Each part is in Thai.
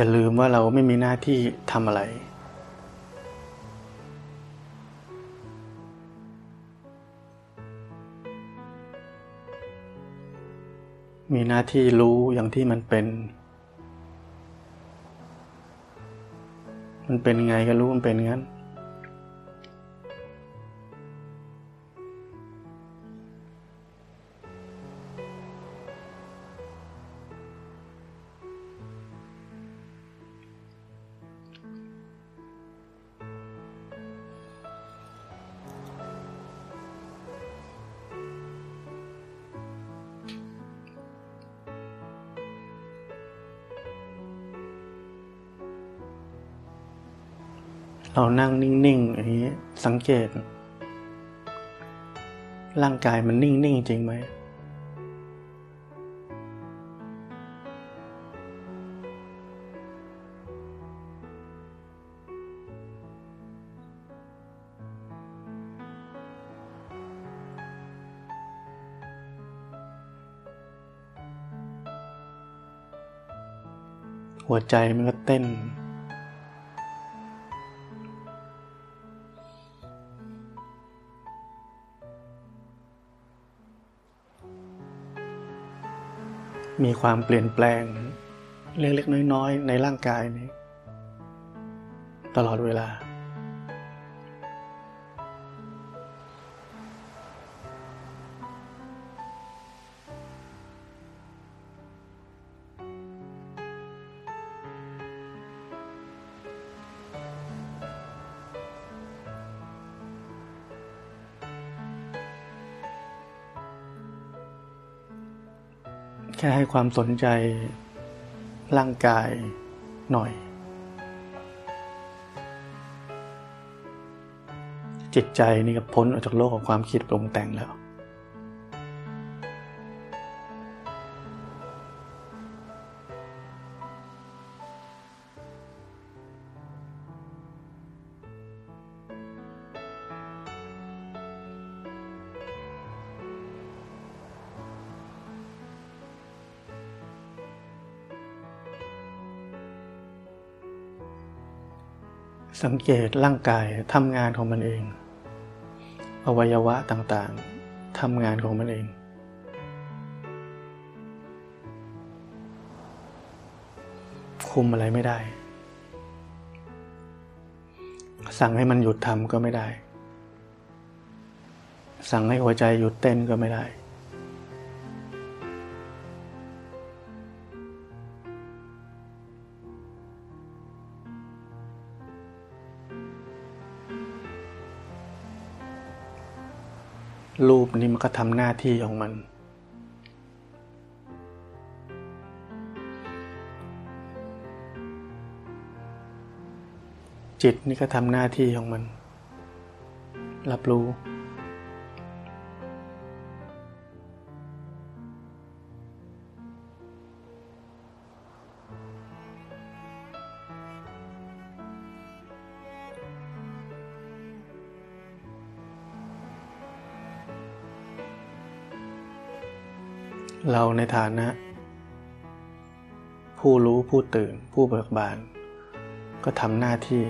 อย่าลืมว่าเราไม่มีหน้าที่ทำอะไร มีหน้าที่รู้อย่างที่มันเป็น มันเป็นไงก็รู้มันเป็นงั้น เรานั่งนิ่งๆอย่างนี้สังเกต ร่างกายมันนิ่ง ๆ จริงไหม หัวใจมันก็เต้น มีความเปลี่ยนแปลง เล็กๆน้อยๆ ในร่างกายนี้ ตลอดเวลา แค่ให้ความสนใจร่างกายหน่อย จิตใจนี่ก็พ้นออกจากโลกของความคิดปรุงแต่งแล้ว สังเกตร่างกายทำงานของมันเอง อวัยวะต่างๆทำงานของมันเอง คุมอะไรไม่ได้ สั่งให้มันหยุดทำก็ไม่ได้ สั่งให้หัวใจหยุดเต้นก็ไม่ได้ รูปนี้มันก็ทำหน้าที่ของมัน จิตนี่ก็ทำหน้าที่ของมัน รับรู้ เราในฐานะ ผู้รู้ผู้ตื่นผู้เบิกบาน ก็ทำหน้าที่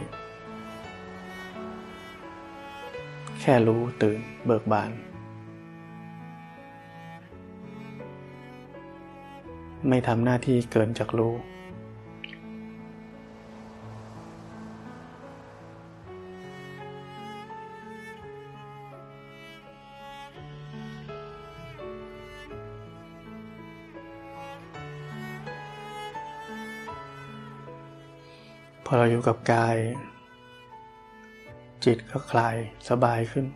แค่รู้ตื่นเบิกบาน ไม่ทำหน้าที่เกินจากรู้ อเราอยู่กับกาย จิตก็คลายสบายขึ้น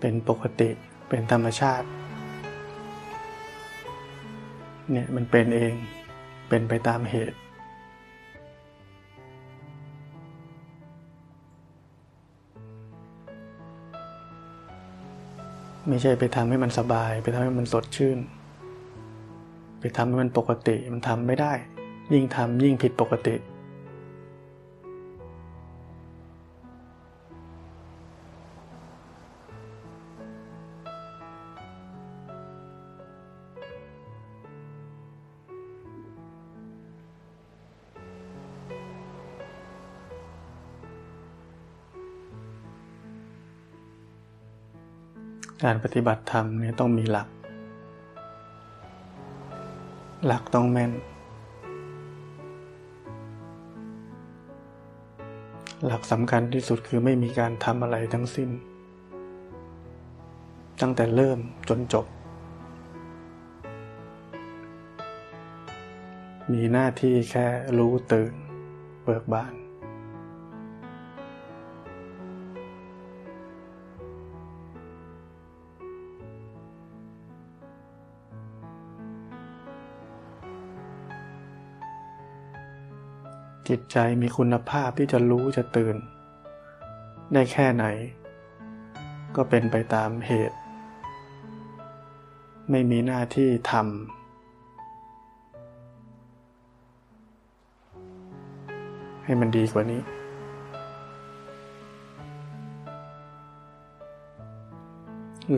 เป็นปกติเป็นธรรมชาติ เนี่ยมันเป็นเองเป็นไปตามเหตุ ไม่ใช่ไปทำให้มันสบาย ไปทำให้มันสดชื่น ไปทำให้มันปกติมันทำไม่ได้ ยิ่งทำยิ่งผิดปกติ การปฏิบัติธรรมเนี่ยต้องมีหลัก หลักต้องแม่น หลักสำคัญที่สุดคือไม่มีการทำอะไรทั้งสิ้น ตั้งแต่เริ่มจนจบ มีหน้าที่แค่รู้ตื่น เบิกบาน จิตใจมีคุณภาพที่จะรู้จะตื่น ได้แค่ไหน ก็เป็นไปตามเหตุ ไม่มีหน้าที่ทำให้มันดีกว่านี้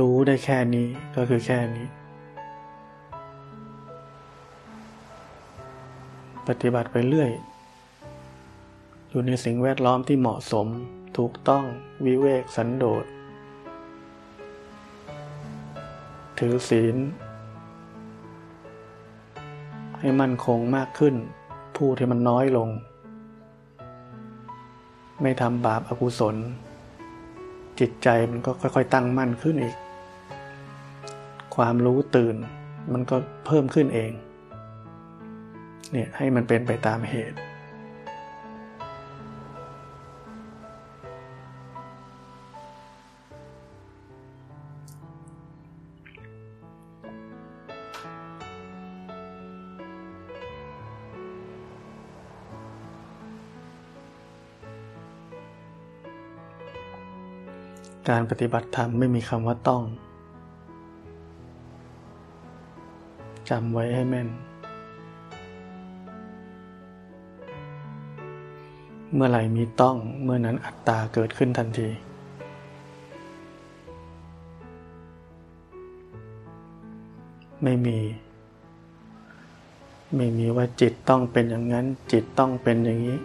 รู้ได้แค่นี้ก็คือแค่นี้ ปฏิบัติไปเรื่อย อยู่ในสิ่งแวดล้อมที่เหมาะสม ถูกต้องวิเวกสันโดษ ถือศีล ให้มั่นคงมากขึ้นพูดให้มันน้อยลง ไม่ทำบาปอากุศล จิตใจมันก็ค่อยๆ ตั้งมั่นขึ้นอีก ความรู้ตื่นมันก็เพิ่มขึ้นเอง เนี่ยให้มันเป็นไปตามเหตุ การปฏิบัติธรรมไม่มีคำว่าต้องจำไว้ให้แม่น เมื่อไหร่มีต้องเมื่อนั้นอัตตาเกิดขึ้นทันที ไม่มี ไม่มีว่าจิตต้องเป็นอย่างนั้น จิตต้องเป็นอย่างนี้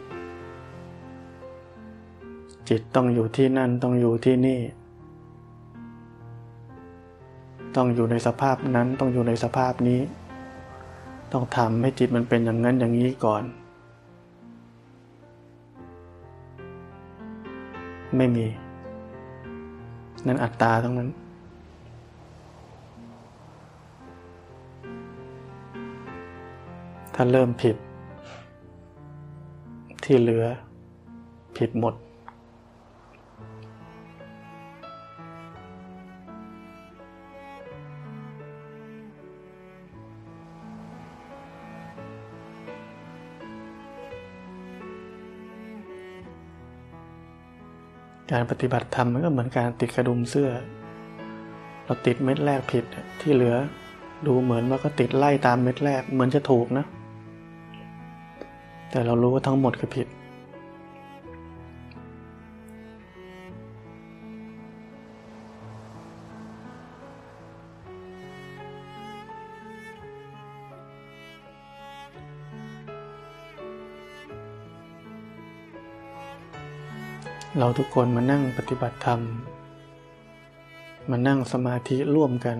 จิตต้องอยู่ที่นั่นต้องอยู่ที่นี่ ต้องอยู่ในสภาพนั้นต้องอยู่ในสภาพนี้ ต้องทำให้จิตมันเป็นอย่างนั้นอย่างนี้ก่อน ไม่มี นั่นอัตตาทั้งนั้นถ้าเริ่มผิด ที่เหลือ ผิดหมด การปฏิบัติธรรมมันก็เหมือนการติดกระดุมเสื้อ เราติดเม็ดแรกผิดที่เหลือ ดูเหมือนว่าก็ติดไล่ตามเม็ดแรกเหมือนจะถูกนะ แต่เรารู้ว่าทั้งหมดคือผิด เราทุกคนมานั่งปฏิบัติธรรม มานั่งสมาธิร่วมกัน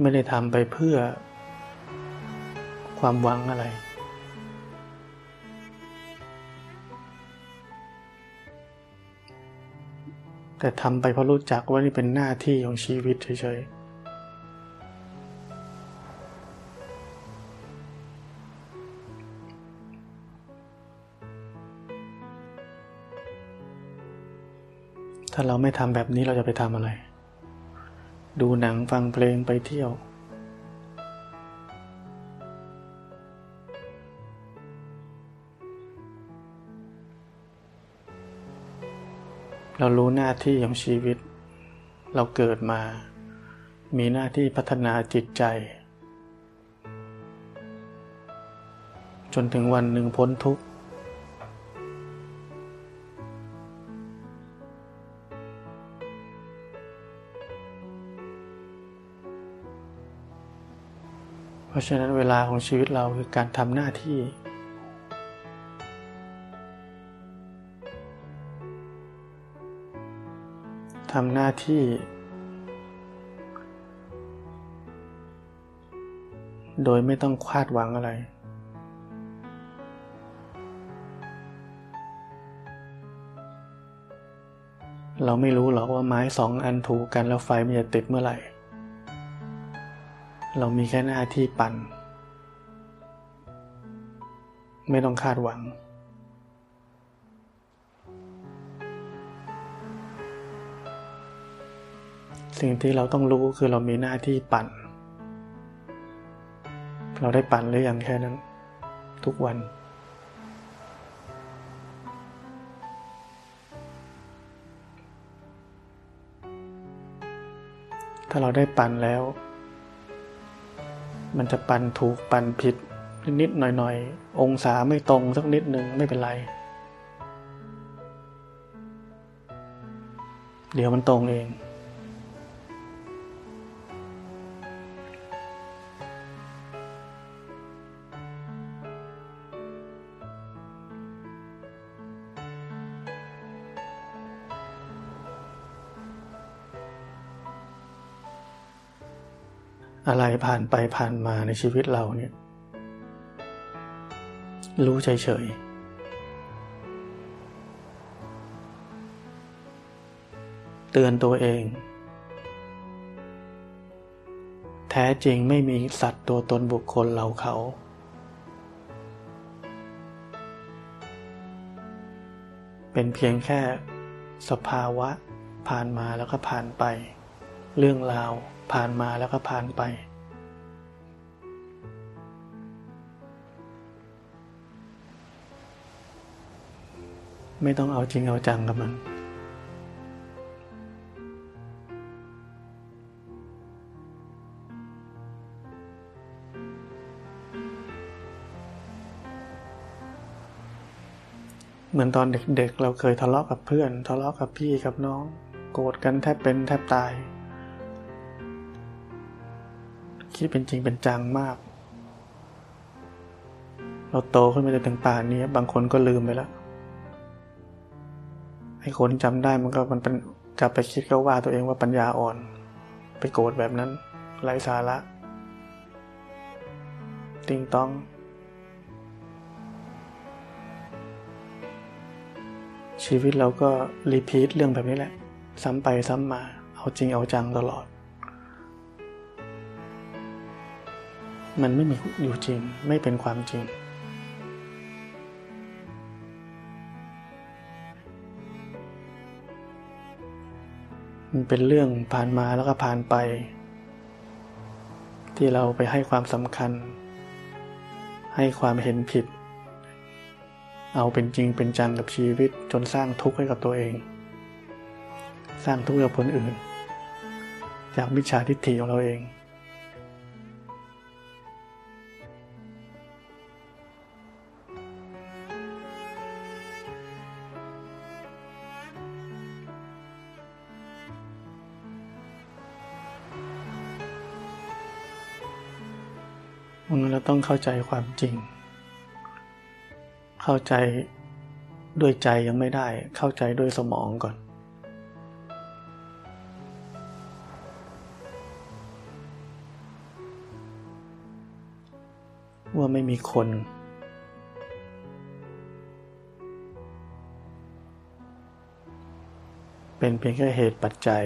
ไม่ได้ทำไปเพื่อความหวังอะไร แต่ทำไปเพราะรู้จักว่านี่เป็นหน้าที่ของชีวิตเฉยๆ ถ้าเราไม่ทำแบบนี้เราจะไปทำอะไร ดูหนังฟังเพลงไปเที่ยว เรารู้หน้าที่ของชีวิต เราเกิดมา มีหน้าที่พัฒนาจิตใจ จนถึงวันหนึ่งพ้นทุกข์ ราะฉะนั้นเวลาของชีวิตเราคือการทำหน้าที่ ทำหน้าที่ โดยไม่ต้องคาดหวังอะไร เราไม่รู้หรอกว่าไม้สองอันถูกกันแล้วไฟมันจะติดเมื่อไหร่ เรามีแค่หน้าที่ปั่นไม่ต้องคาดหวัง สิ่งที่เราต้องรู้คือเรามีหน้าที่ปั่น เราได้ปั่นหรือยังแค่นั้น ทุกวัน ถ้าเราได้ปั่นแล้ว มันจะปั่นถูกปั่นผิด นิดๆหน่อยๆ องศาไม่ตรงสักนิดหนึ่งไม่เป็นไร เดี๋ยวมันตรงเอง อะไรผ่านไปผ่านมาในชีวิตเราเนี่ย รู้เฉยๆ เตือนตัวเอง แท้จริงไม่มีสัตว์ตัวตนบุคคลเราเขา เป็นเพียงแค่สภาวะผ่านมาแล้วก็ผ่านไป เรื่องราว ผ่านมาแล้วก็ผ่านไป ไม่ต้องเอาจริงเอาจังกับมันเหมือนตอนเด็กๆ เราเคยทะเลาะกับเพื่อน ทะเลาะกับพี่กับน้อง โกรธกันแทบเป็นแทบตาย คิดเป็นจริงเป็นจังมาก เราโตขึ้นมาจนถึงป่านนี้บางคนก็ลืมไปแล้วไอ้คนจำได้มันก็มันเป็นกลับไปคิดก็ว่าตัวเองว่าปัญญาอ่อน ไปโกรธแบบนั้นไร้สาระติงต้อง ชีวิตเราก็รีพีทเรื่องแบบนี้แหละ ซ้ำไปซ้ำมา เอาจริงเอาจังตลอด มันไม่มีอยู่จริง ไม่เป็นความจริง มันเป็นเรื่องผ่านมาแล้วก็ผ่านไป ที่เราไปให้ความสำคัญ ให้ความเห็นผิด เอาเป็นจริงเป็นจังกับชีวิตจนสร้างทุกข์ให้กับตัวเอง สร้างทุกข์กับคนอื่น จากมิจฉาทิฏฐิของเราเอง ต้องเข้าใจความจริง เข้าใจด้วยใจยังไม่ได้ เข้าใจด้วยสมองก่อน ว่าไม่มีคน เป็นเพียงแค่เหตุปัจจัย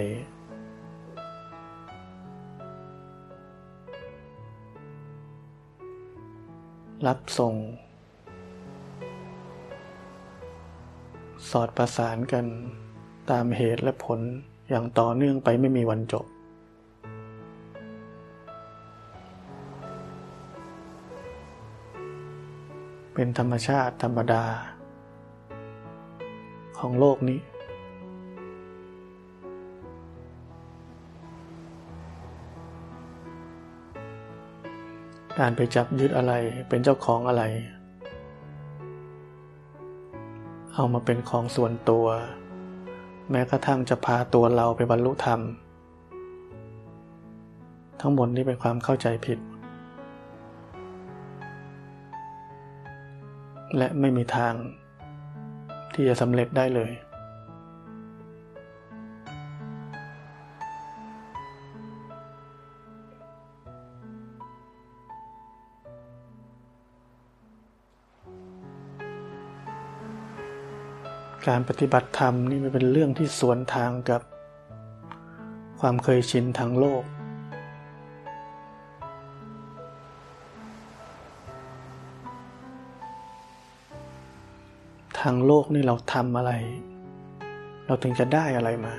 รับส่ง สอดประสานกันตามเหตุและผลอย่างต่อเนื่องไปไม่มีวันจบ เป็นธรรมชาติธรรมดา ของโลกนี้ การไปจับยึดอะไรเป็นเจ้าของอะไร เอามาเป็นของส่วนตัว แม้กระทั่งจะพาตัวเราไปบรรลุธรรม ทั้งหมดนี้เป็นความเข้าใจผิด และไม่มีทางที่จะสำเร็จได้เลย การปฏิบัติธรรมนี่มันเป็นเรื่องที่สวนทางกับ ความเคยชินทางโลก ทางโลกนี่เราทำอะไร เราถึงจะได้อะไรมา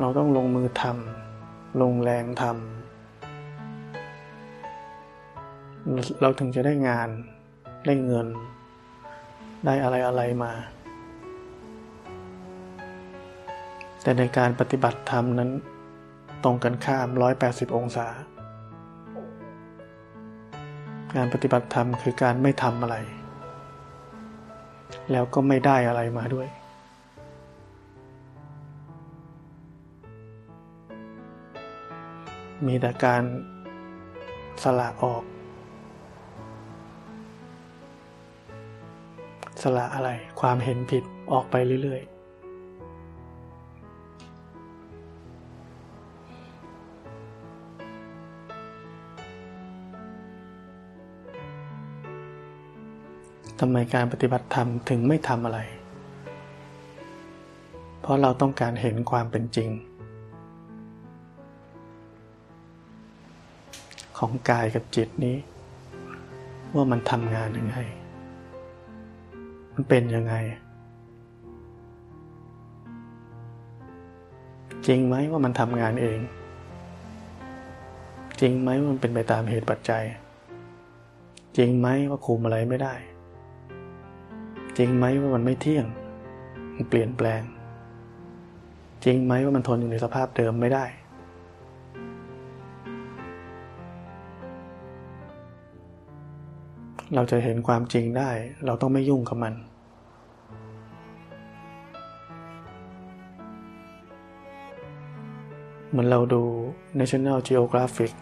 เราต้องลงมือทำลงแรงทำเราถึงจะได้งานได้เงิน ได้อะไรอะไรมา แต่ในการปฏิบัติธรรมนั้น ตรงกันข้าม 180 องศา การปฏิบัติธรรมคือการไม่ทำอะไร แล้วก็ไม่ได้อะไรมาด้วย มีแต่การสละออก สละอะไร ความเห็นผิดออกไปเรื่อยๆทำไมการปฏิบัติธรรมถึงไม่ทำอะไร เพราะเราต้องการเห็นความเป็นจริง ของกายกับจิตนี้ ว่ามันทำงานยังไง มันเป็นยังไง จริงไหมว่ามันทำงานเอง จริงไหมว่ามันเป็นไปตามเหตุปัจจัย จริงไหมว่าคุมอะไรไม่ได้ จริงไหมว่ามันไม่เที่ยง มันเปลี่ยนแปลง จริงไหมว่ามันทนอยู่ในสภาพเดิมไม่ได้ เราจะเห็นความจริงได้ เราต้องไม่ยุ่งกับมัน เหมือนเราดู National Geographic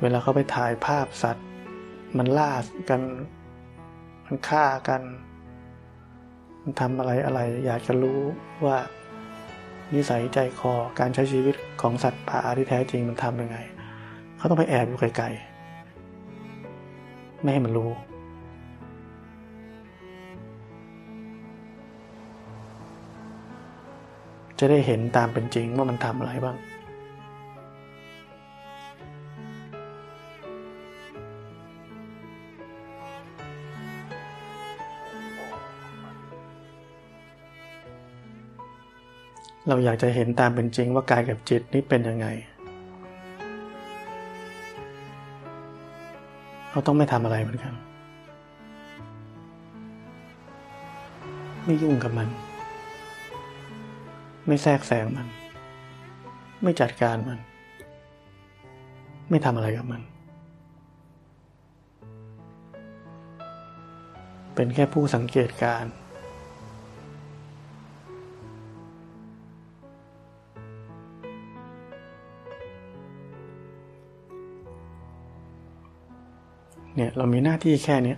เวลาเขาไปถ่ายภาพสัตว์ มันล่ากัน มันฆ่ากัน มันทำอะไรอะไร อยากจะรู้ว่านิสัยใจคอการใช้ชีวิตของสัตว์ป่าที่แท้จริงมันทำยังไง เขาต้องไปแอบอยู่ไกลๆ ไม่ให้มันรู้ จะได้เห็นตามเป็นจริงว่ามันทำอะไรบ้าง เราอยากจะเห็นตามเป็นจริงว่ากายกับจิตนี้เป็นยังไง เราต้องไม่ทำอะไรเหมือนกัน ไม่ยุ่งกับมัน ไม่แทรกแซงมัน ไม่จัดการมัน ไม่ทำอะไรกับมัน เป็นแค่ผู้สังเกตการ์ เนี่ยเรามีหน้าที่แค่นี้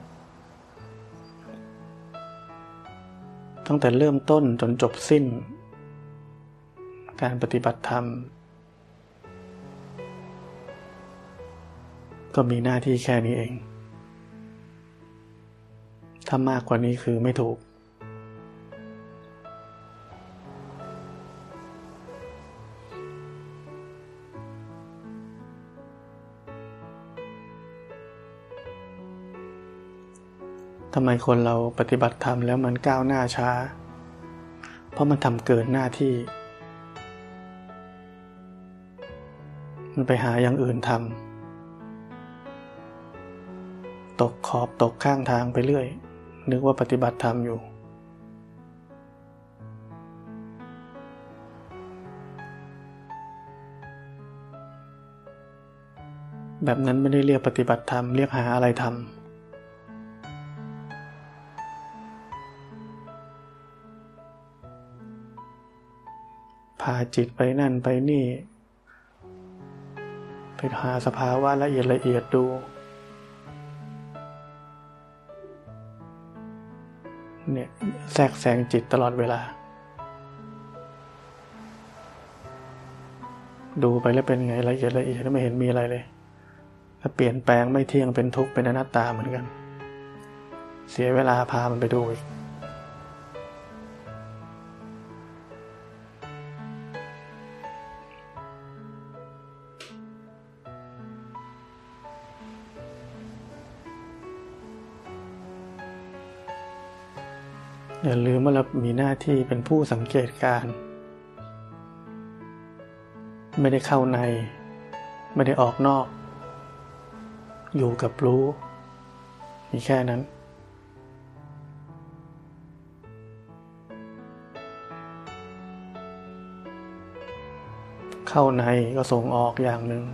ตั้งแต่เริ่มต้นจนจบสิ้น การปฏิบัติธรรม ก็มีหน้าที่แค่นี้เอง ถ้ามากกว่านี้คือไม่ถูก ทำไมคนเราปฏิบัติธรรมแล้วมันก้าวหน้าช้า เพราะมันทำเกินหน้าที่ มันไปหาอย่างอื่นทำตกขอบตกข้างทางไปเรื่อย นึกว่าปฏิบัติธรรมอยู่ แบบนั้นไม่ได้เรียกปฏิบัติธรรม เรียกหาอะไรทำ จิตไปนั่นไปนี่ ไปหาสภาวะละเอียดละเอียดดู เนี่ยแทรกแซงจิตตลอดเวลา ดูไปแล้วเป็นไงละเอียดละเอียดไม่เห็นมีอะไรเลยถ้าเปลี่ยนแปลงไม่เที่ยงเป็นทุกข์เป็นอนัตตาเหมือนกัน เสียเวลาพามันไปดูอีก อย่าลืมว่าเรามีหน้าที่เป็นผู้สังเกตการ ไม่ได้เข้าใน ไม่ได้ออกนอก อยู่กับรู้ มีแค่นั้น เข้าในก็ส่งออกอย่างหนึ่ง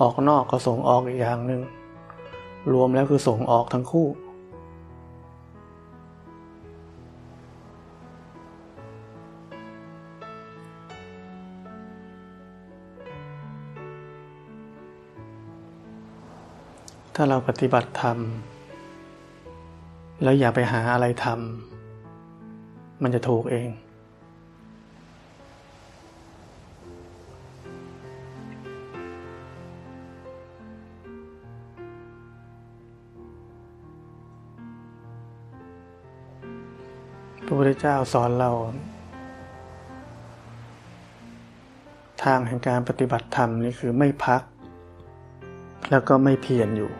ออกนอกก็ส่งออกอีกอย่างหนึ่ง รวมแล้วคือส่งออกทั้งคู่ ถ้าเราปฏิบัติธรรม แล้วอย่าไปหาอะไรทำมันจะถูกเอง พระพุทธเจ้าสอนเรา ทางแห่งการปฏิบัติธรรมนี่คือไม่พักแล้วก็ไม่เพียรอยู่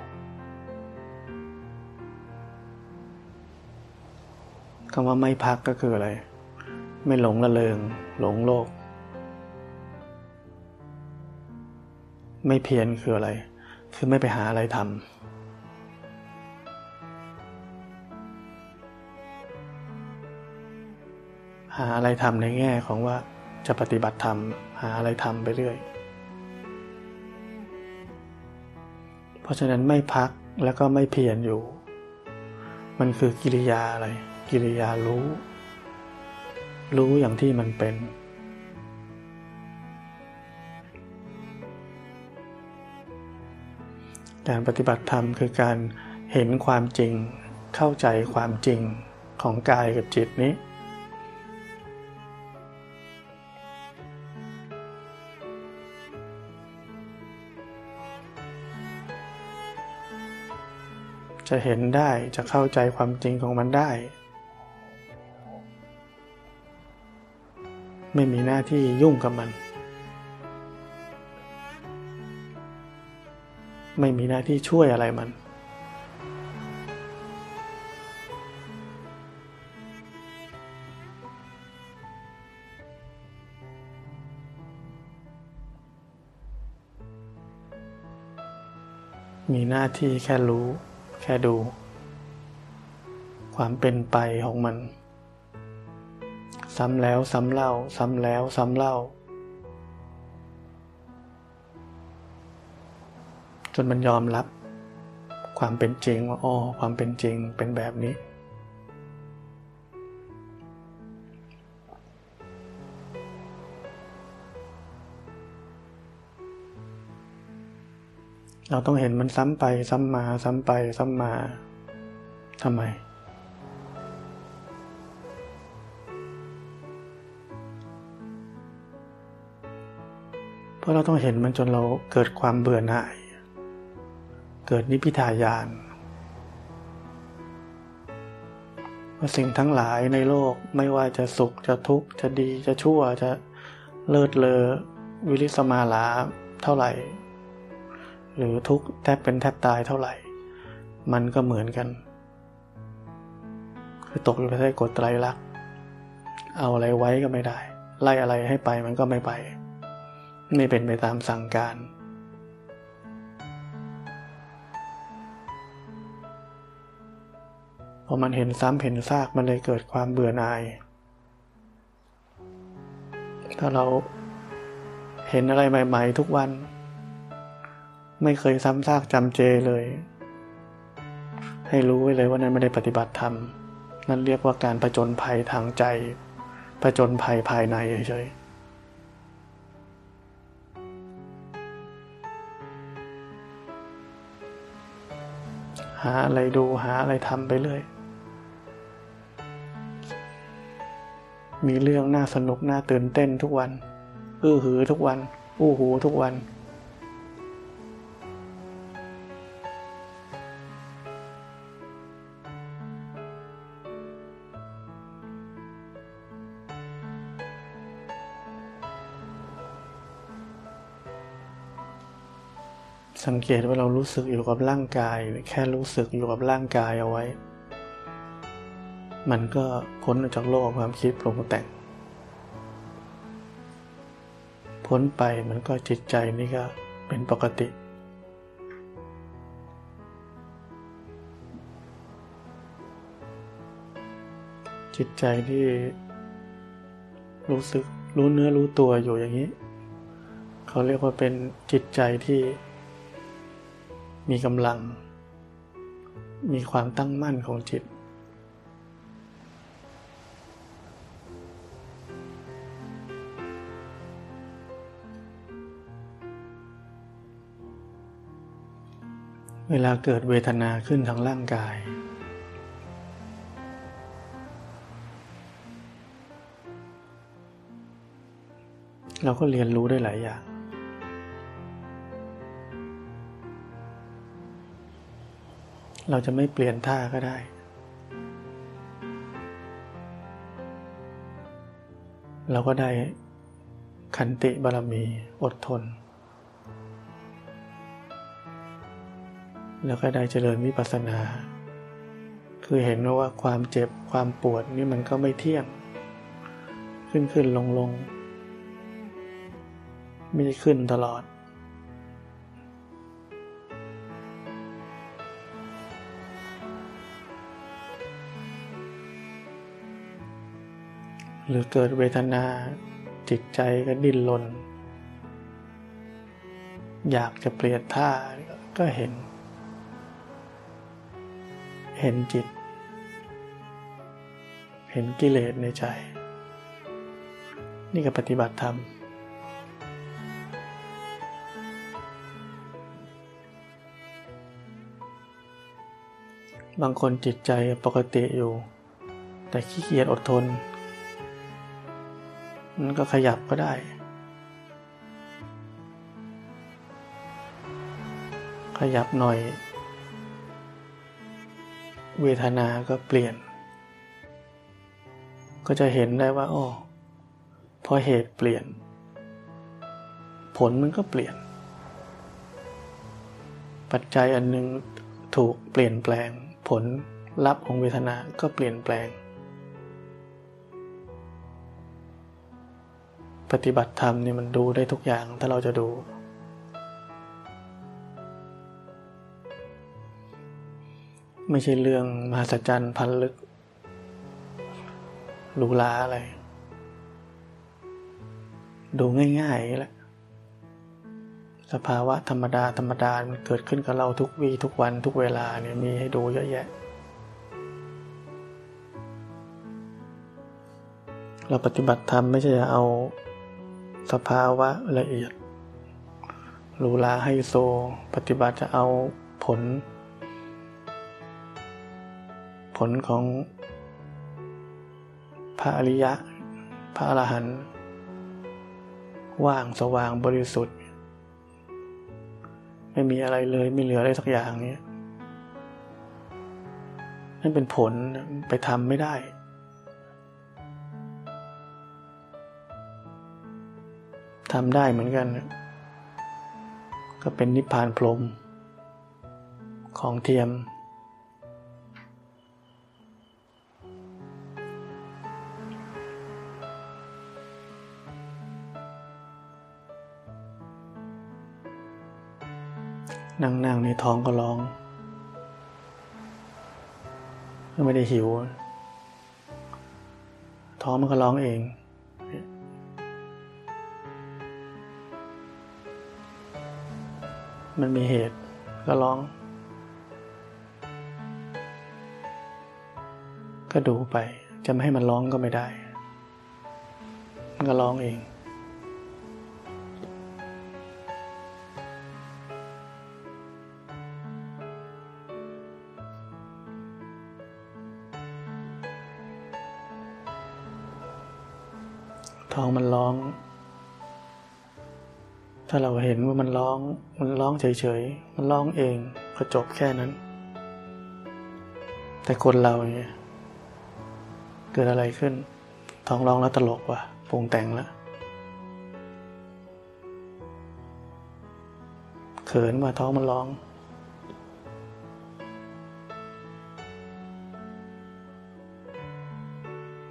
คำว่าไม่พักก็คืออะไร ไม่หลงละเลงหลงโลก ไม่เพียรคืออะไร คือไม่ไปหาอะไรทำหาอะไรทำในแง่ของว่าจะปฏิบัติธรรม หาอะไรทำไปเรื่อย เพราะฉะนั้นไม่พักแล้วก็ไม่เพียรอยู่ มันคือกิริยาอะไร กิริยารู้ รู้อย่างที่มันเป็น การปฏิบัติธรรมคือการเห็นความจริง เข้าใจความจริงของกายกับจิตนี้จะเห็นได้จะเข้าใจความจริงของมันได้ ไม่มีหน้าที่ยุ่งกับมัน ไม่มีหน้าที่ช่วยอะไรมัน มีหน้าที่แค่รู้ แค่ดู ความเป็นไปของมัน ซ้ำแล้วซ้ำเล่า ซ้ำแล้วซ้ำเล่า จนมันยอมรับ ความเป็นจริงว่าอ๋อความเป็นจริงเป็นแบบนี้ เราต้องเห็นมันซ้ำไปซ้ำมาซ้ำไปซ้ำมาทำไม ราะเราต้องเห็นมันจนเราเกิดความเบื่อหน่าย เกิดนิพิทายานว่าสิ่งทั้งหลายในโลกไม่ว่าจะสุขจะทุกข์จะดีจะชั่วจะเลิศเลอวิริสมาลาเท่าไหร่ หรือทุกข์แทบเป็นแทบตายเท่าไหร่ มันก็เหมือนกัน คือตกอยู่ภายใต้กฎไตรลักษณ์เอาอะไรไว้ก็ไม่ได้ ไล่อะไรให้ไปมันก็ไม่ไป ไม่เป็นไปตามสั่งการ พอมันเห็นซ้ำเห็นซากมันเลยเกิดความเบื่อหน่าย ถ้าเราเห็นอะไรใหม่ ๆ ทุกวัน ไม่เคยซ้ำซากจำเจเลย ให้รู้ไว้เลยว่านั้นไม่ได้ปฏิบัติธรรม นั่นเรียกว่าการประจนภัยทางใจ ประจนภัยภายในเฉยหาอะไรดูหาอะไรทำไปเรื่อยมีเรื่องน่าสนุกน่าตื่นเต้นทุกวัน อื้อหือทุกวัน อู้หูทุกวัน สังเกตว่าเรารู้สึกอยู่กับร่างกาย แค่รู้สึกอยู่กับร่างกายเอาไว้ มันก็พ้นออกจากโลกความคิดปรุงแต่ง พ้นไปมันก็จิตใจนี่ก็เป็นปกติ จิตใจที่รู้สึกรู้เนื้อรู้ตัวอยู่อย่างนี้ เขาเรียกว่าเป็นจิตใจที่ มีกำลัง มีความตั้งมั่นของจิต เวลาเกิดเวทนาขึ้นทางร่างกาย เราก็เรียนรู้ได้หลายอย่าง เราจะไม่เปลี่ยนท่าก็ได้ เราก็ได้ขันติบารมีอดทน แล้วก็ได้เจริญวิปัสสนา คือเห็นว่าความเจ็บความปวดนี่มันก็ไม่เที่ยง ขึ้นขึ้นลงลงไม่ได้ขึ้นตลอด หรือเกิดเวทนาจิตใจก็ดิ้นรนอยากจะเปลี่ยนท่าก็เห็น เห็นจิต เห็นกิเลสในใจ นี่ก็ปฏิบัติธรรม บางคนจิตใจปกติอยู่ แต่ขี้เกียจอดทน มันก็ขยับก็ได้ ขยับหน่อย เวทนาก็เปลี่ยน ก็จะเห็นได้ว่าอ๋อพอเหตุเปลี่ยน ผลมันก็เปลี่ยน ปัจจัยอันหนึ่งถูกเปลี่ยนแปลง ผลลัพธ์ของเวทนาก็เปลี่ยนแปลง ปฏิบัติธรรมนี่มันดูได้ทุกอย่างถ้าเราจะดู ไม่ใช่เรื่องมหัศจรรย์พันลึกหรูหราอะไร ดูง่ายๆแหละสภาวะธรรมดาธรรมดามันเกิดขึ้นกับเราทุกวีทุกวันทุกเวลาเนี่ยมีให้ดูเยอะแยะ เราปฏิบัติธรรมไม่ใช่จะเอา สภาวะละเอียดหรูหราไฮโซ ปฏิบัติจะเอาผล ผลของพระอริยะ พระอรหันต์ว่างสว่างบริสุทธิ์ ไม่มีอะไรเลยไม่เหลืออะไรสักอย่างนี้นั่นเป็นผลไปทำไม่ได้ ทำได้เหมือนกัน ก็เป็นนิพพานพรมของเทียม นั่งๆในท้องก็ร้องไม่ได้หิว ท้องมันก็ร้องเอง มันมีเหตุก็ร้อง ก็ดูไป จะไม่ให้มันร้องก็ไม่ได้ มันก็ร้องเอง ท้องมันร้อง ถ้าเราเห็นว่ามันร้อง มันร้องเฉยๆ มันร้องเองก็จบแค่นั้น แต่คนเราเนี่ยเกิดอะไรขึ้น ท้องร้องแล้วตลกว่ะปรุงแต่งแล้วเขินว่าท้องมันร้อง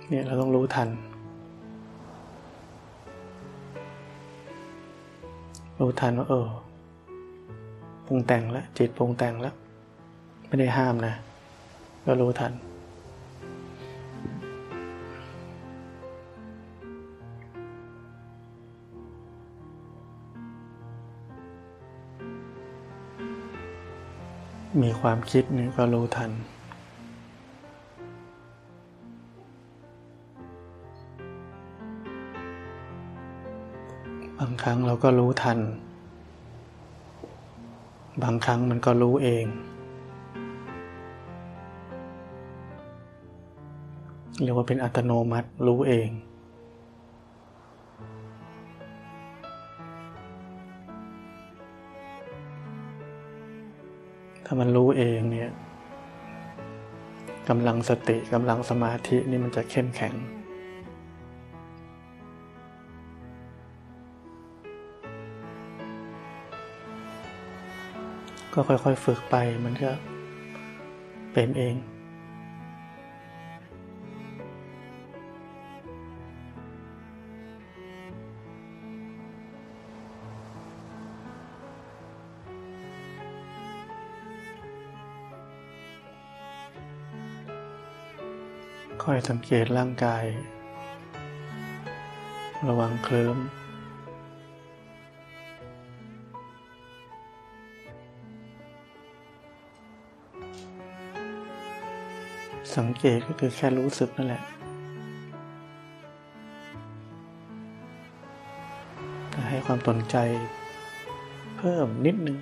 เนี่ยเราต้องรู้ทัน รู้ทันว่าเออปรุงแต่งแล้วจิตปรุงแต่งแล้วไม่ได้ห้ามนะ ก็รู้ทัน มีความคิดนี่ก็รู้ทัน บางครั้งเราก็รู้ทัน บางครั้งมันก็รู้เอง เรียกว่าเป็นอัตโนมัติรู้เอง ถ้ามันรู้เองเนี่ยกำลังสติกำลังสมาธินี่มันจะเข้มแข็ง ก็ค่อยๆฝึกไปมันก็เป็นเองค่อยสังเกตร่างกาย ระวังเคลิ้ม สังเกตก็คือแค่รู้สึกนั่นแหละให้ความสนใจเพิ่มนิดนึง